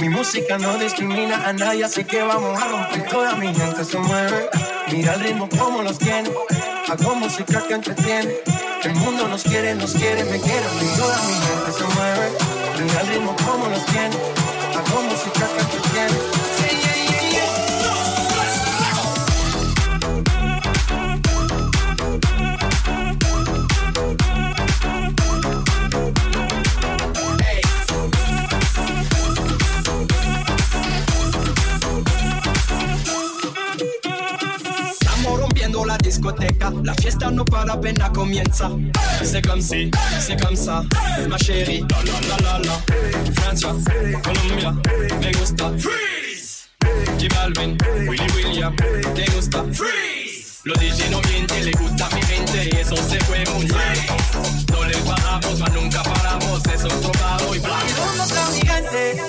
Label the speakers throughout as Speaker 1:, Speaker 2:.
Speaker 1: Mi música no discrimina a nadie, así que vamos a romper. Toda mi gente se mueve. Mira el ritmo como los tiene. Hago música que entretiene. El mundo nos quiere, nos quiere, me quiere. Y toda mi gente se mueve. Mira el ritmo como los tiene. Hago música que entretiene.
Speaker 2: La fiesta no para, apenas comienza. C'est comme si, c'est comme ça, ma chérie. La la la la. Francia, Colombia, me gusta. Freeze. J Balvin, Willy William, te gusta. Freeze. Los DJ no mienten, le gusta mi gente y eso se fue muy bien. No le bajamos, mas nunca paramos, es otro lado y blanco.
Speaker 1: ¿Y dónde está mi gente?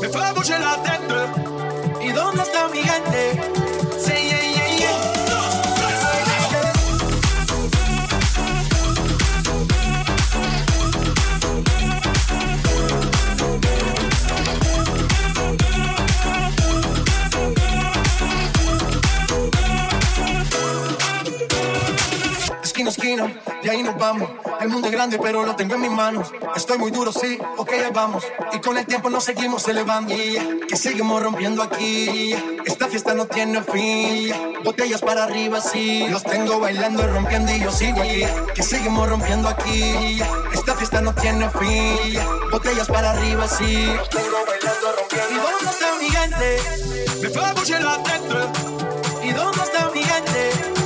Speaker 2: Me fue a la tête.
Speaker 1: ¿Y dónde está mi gente? Y ahí nos vamos. El mundo es grande, pero lo tengo en mis manos. Estoy muy duro, sí, ok, vamos. Y con el tiempo nos seguimos elevando. Que seguimos rompiendo aquí. Esta fiesta no tiene fin. Botellas para arriba, sí. Los tengo bailando, rompiendo y yo sigo aquí. Que seguimos rompiendo aquí. Esta fiesta no tiene fin. Botellas para arriba, sí. Los tengo bailando, rompiendo. ¿Y dónde está mi gente?
Speaker 2: Me fue a la.
Speaker 1: ¿Y dónde está mi gente?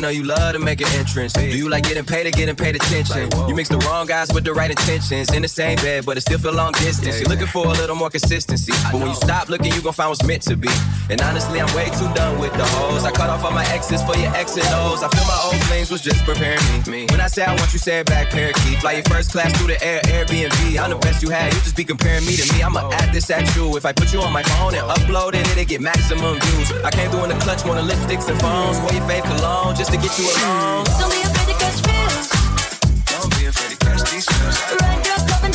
Speaker 3: Know you love to make an entrance. Do you like getting paid or getting paid attention? You mix the wrong guys with the right intentions. In the same bed, but it still feel long distance. You're looking for a little more consistency. But when you stop looking, you gon' find what's meant to be. And honestly, I'm way too done with the hoes. I cut off all my exes for your X and O's. I feel my old flames was just preparing me. When I say I want you, say it back, parakeet. Fly your first class through the air, Airbnb. I'm the best you had. You just be comparing me to me. I'ma add this at you. If I put you on my phone and upload it, it'll get maximum views. I came through in the clutch, more than lipsticks and phones. Wear your fave cologne just to get you alone.
Speaker 4: Don't be afraid to catch feels.
Speaker 3: Don't be afraid to catch these feels.
Speaker 4: Right girl, cup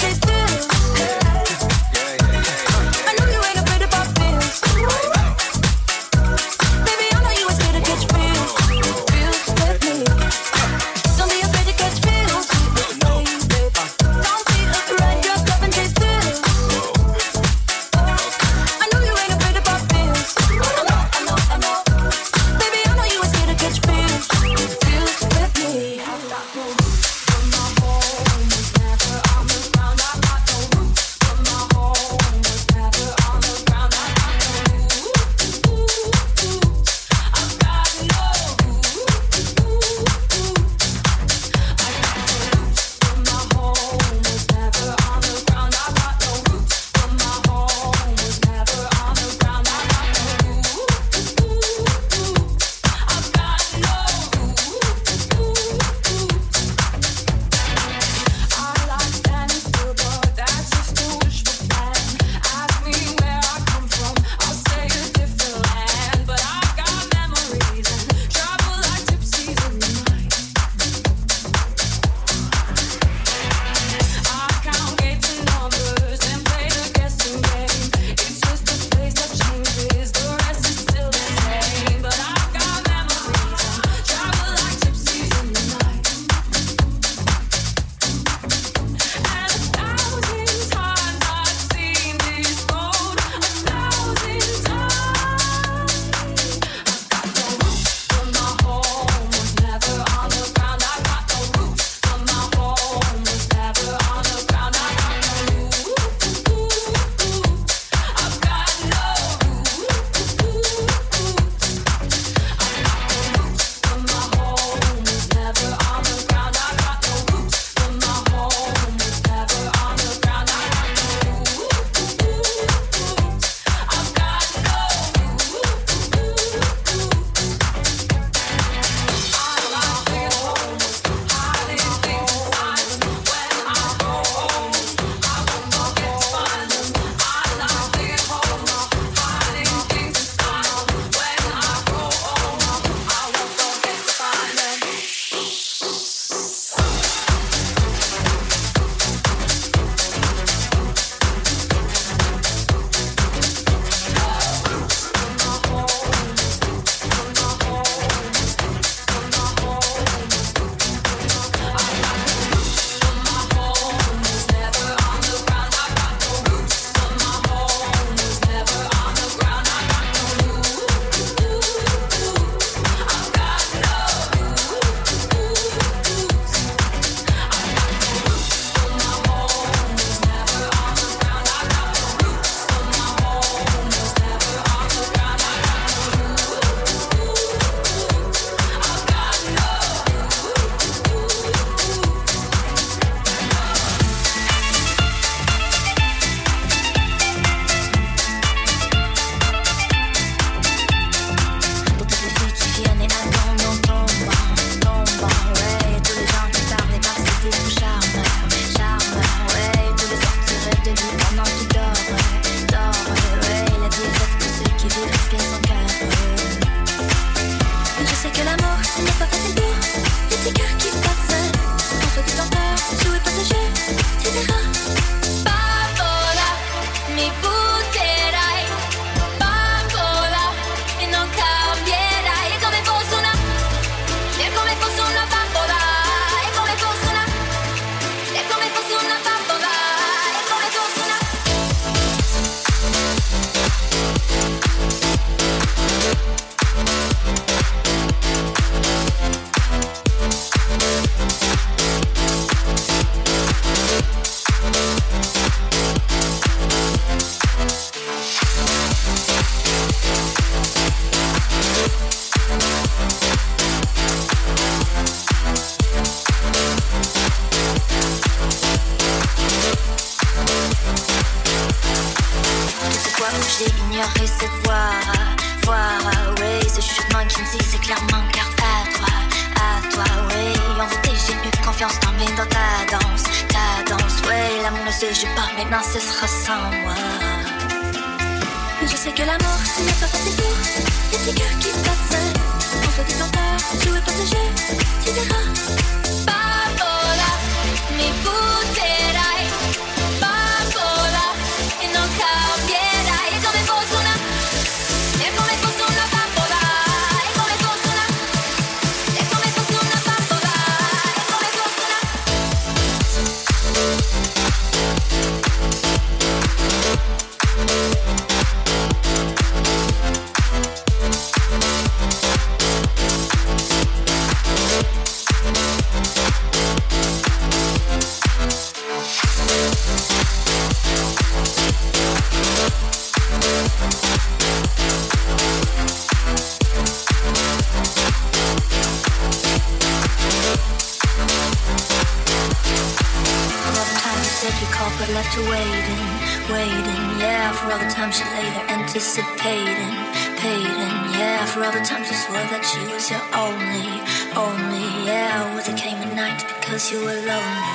Speaker 4: you
Speaker 5: were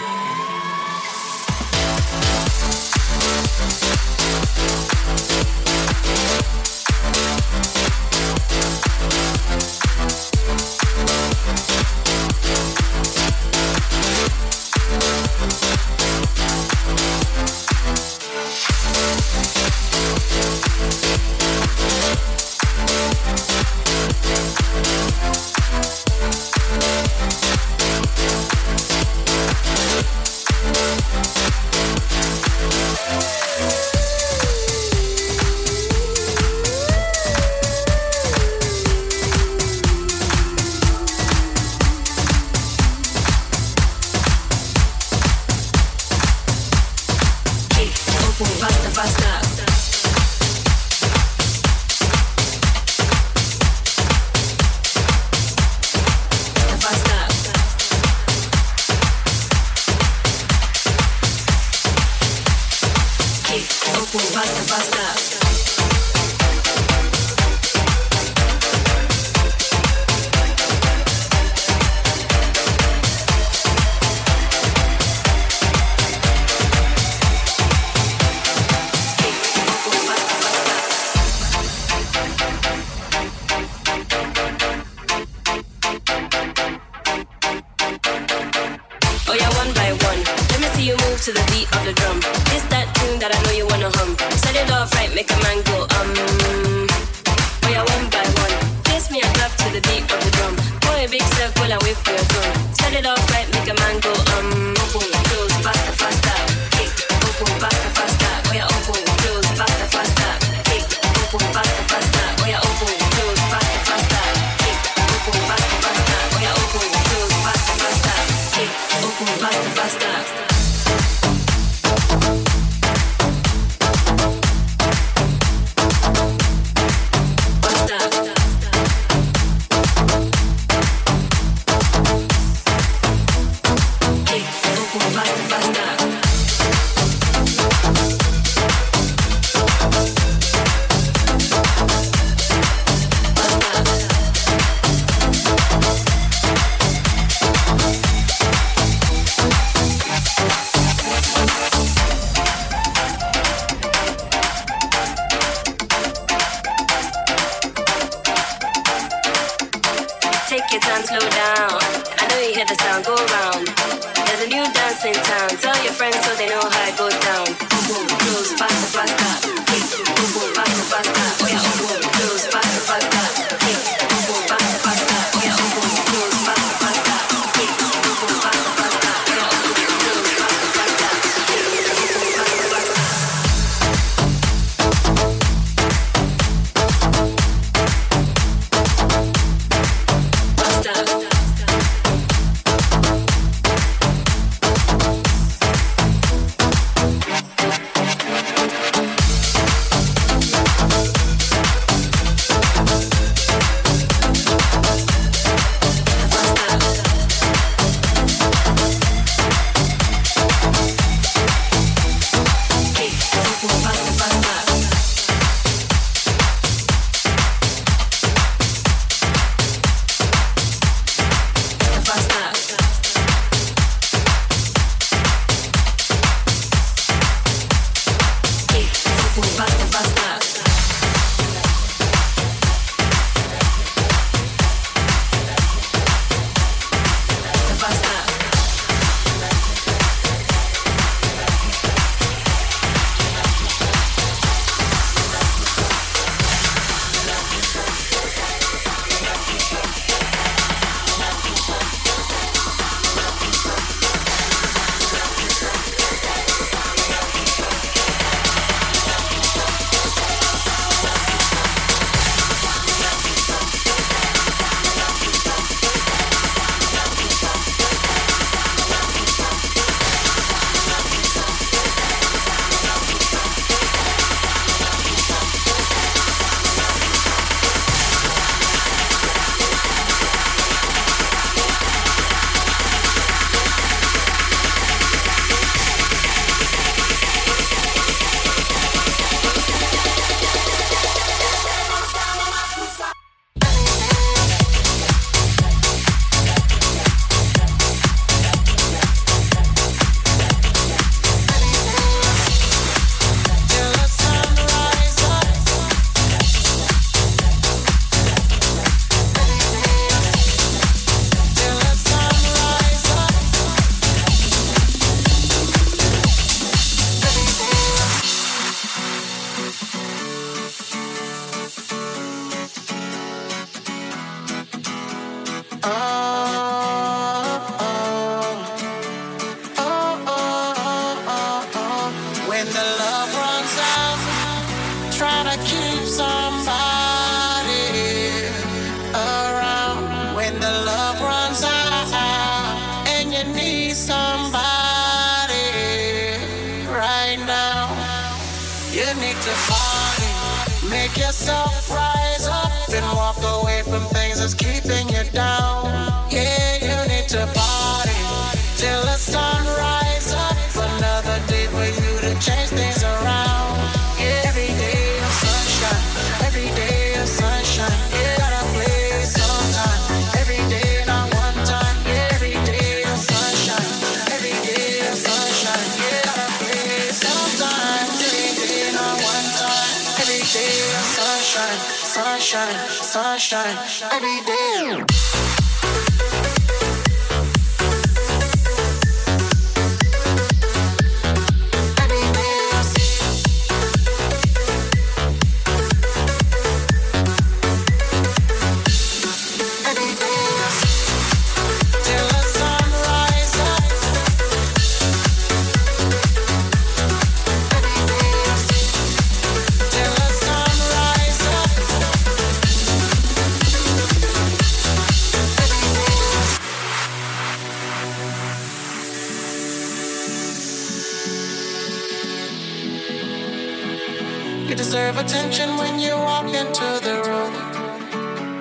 Speaker 6: deserve attention when you walk into the room.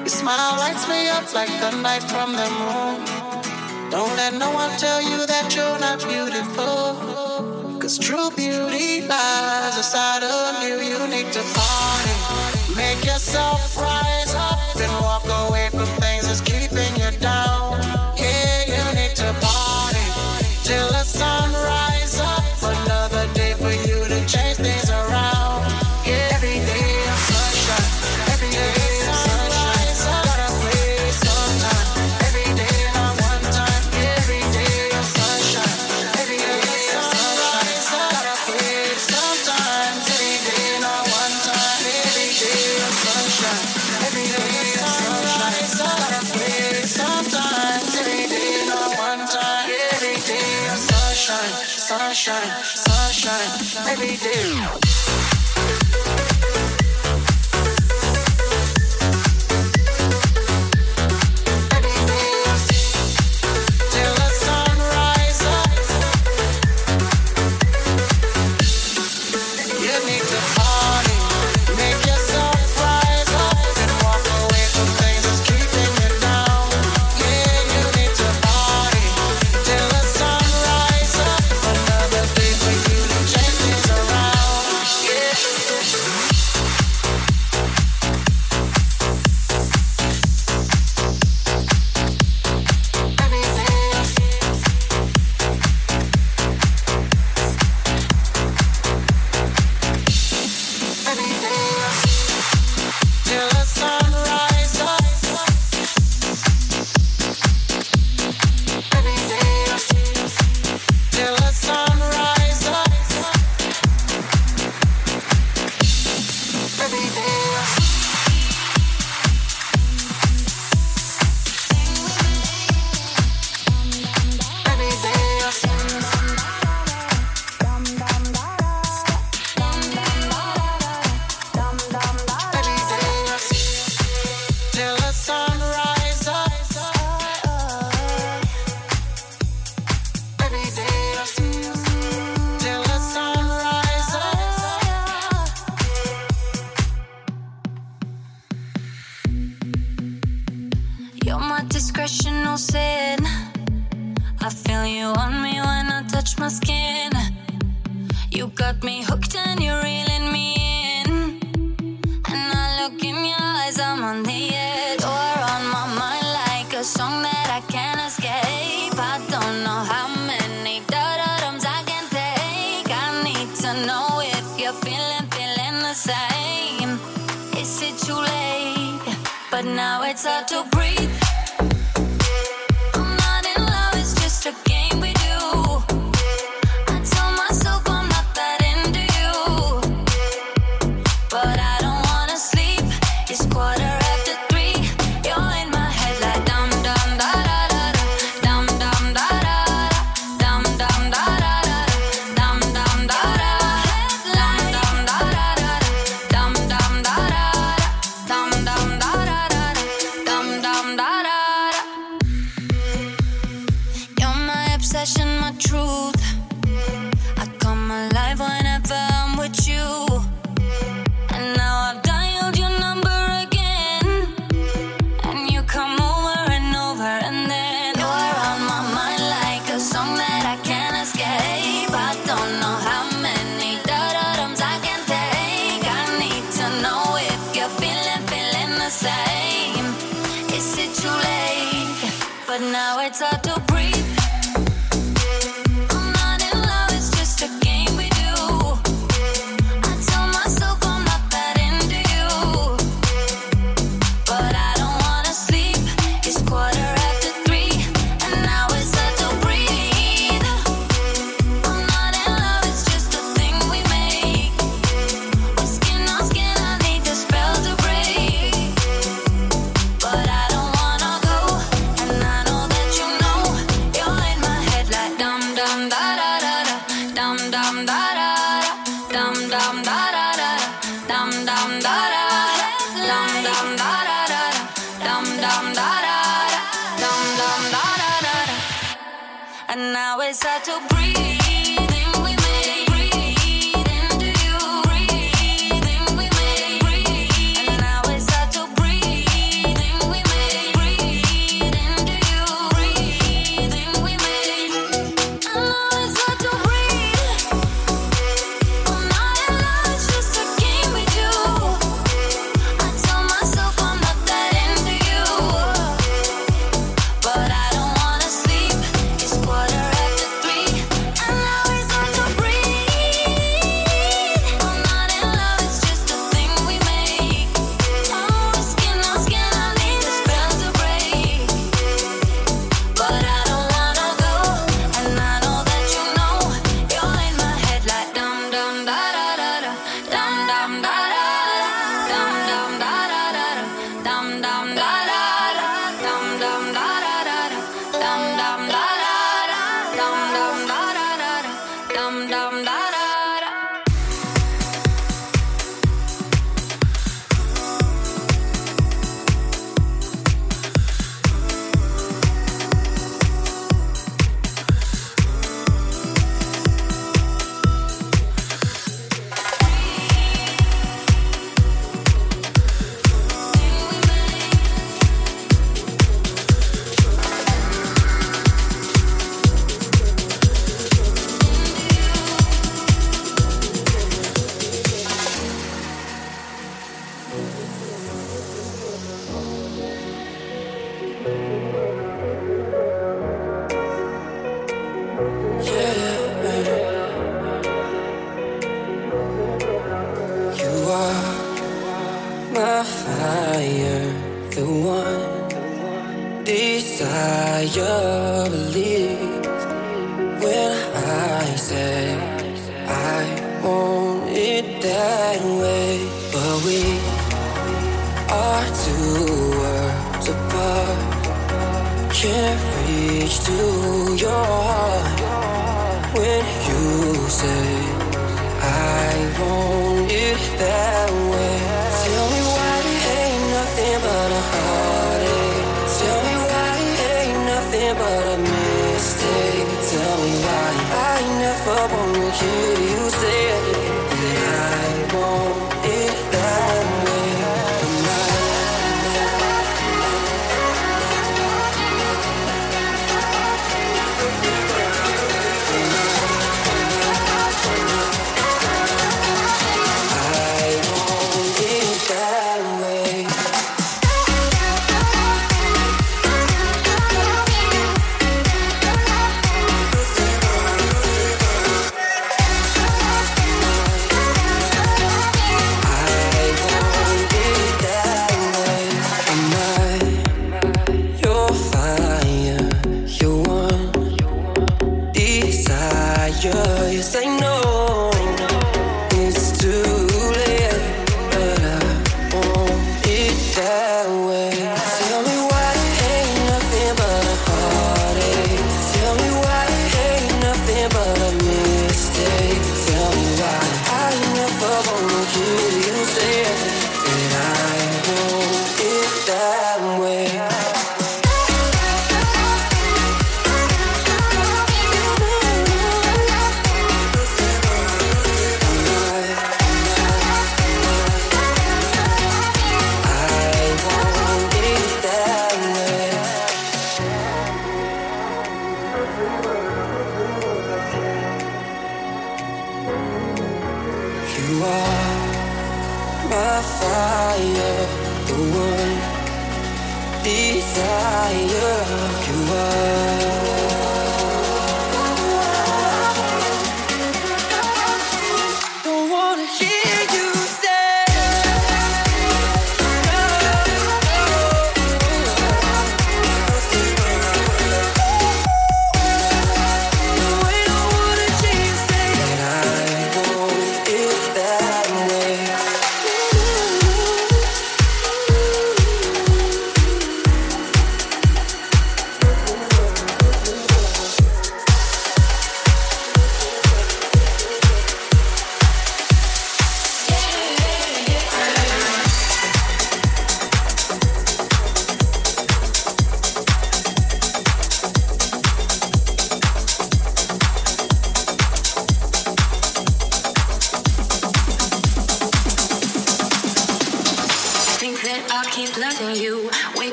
Speaker 6: Your smile lights me up like the night from the moon. Don't let no one tell you that you're not beautiful. Cause true beauty lies inside of you. You need to party, make yourself
Speaker 7: right.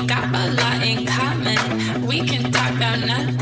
Speaker 7: we got a lot in common. We
Speaker 4: can
Speaker 8: talk about nothing.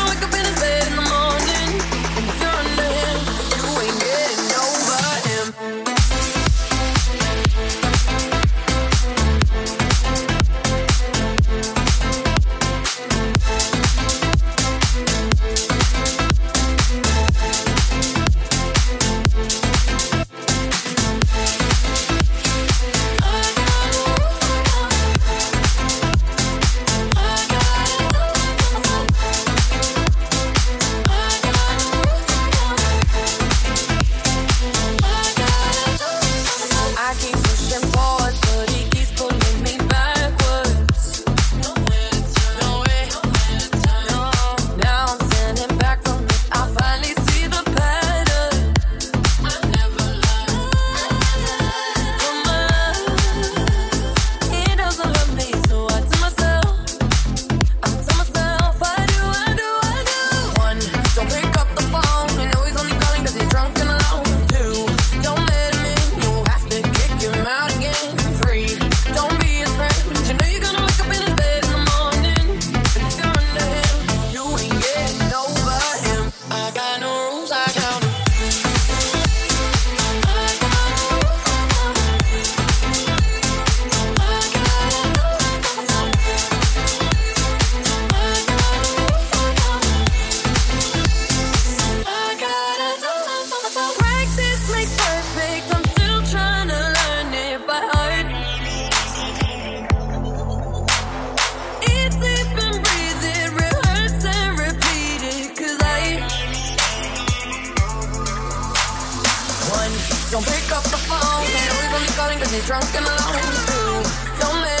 Speaker 8: Don't pick up the phone. Don't even calling cause he's drunk and alone. Don't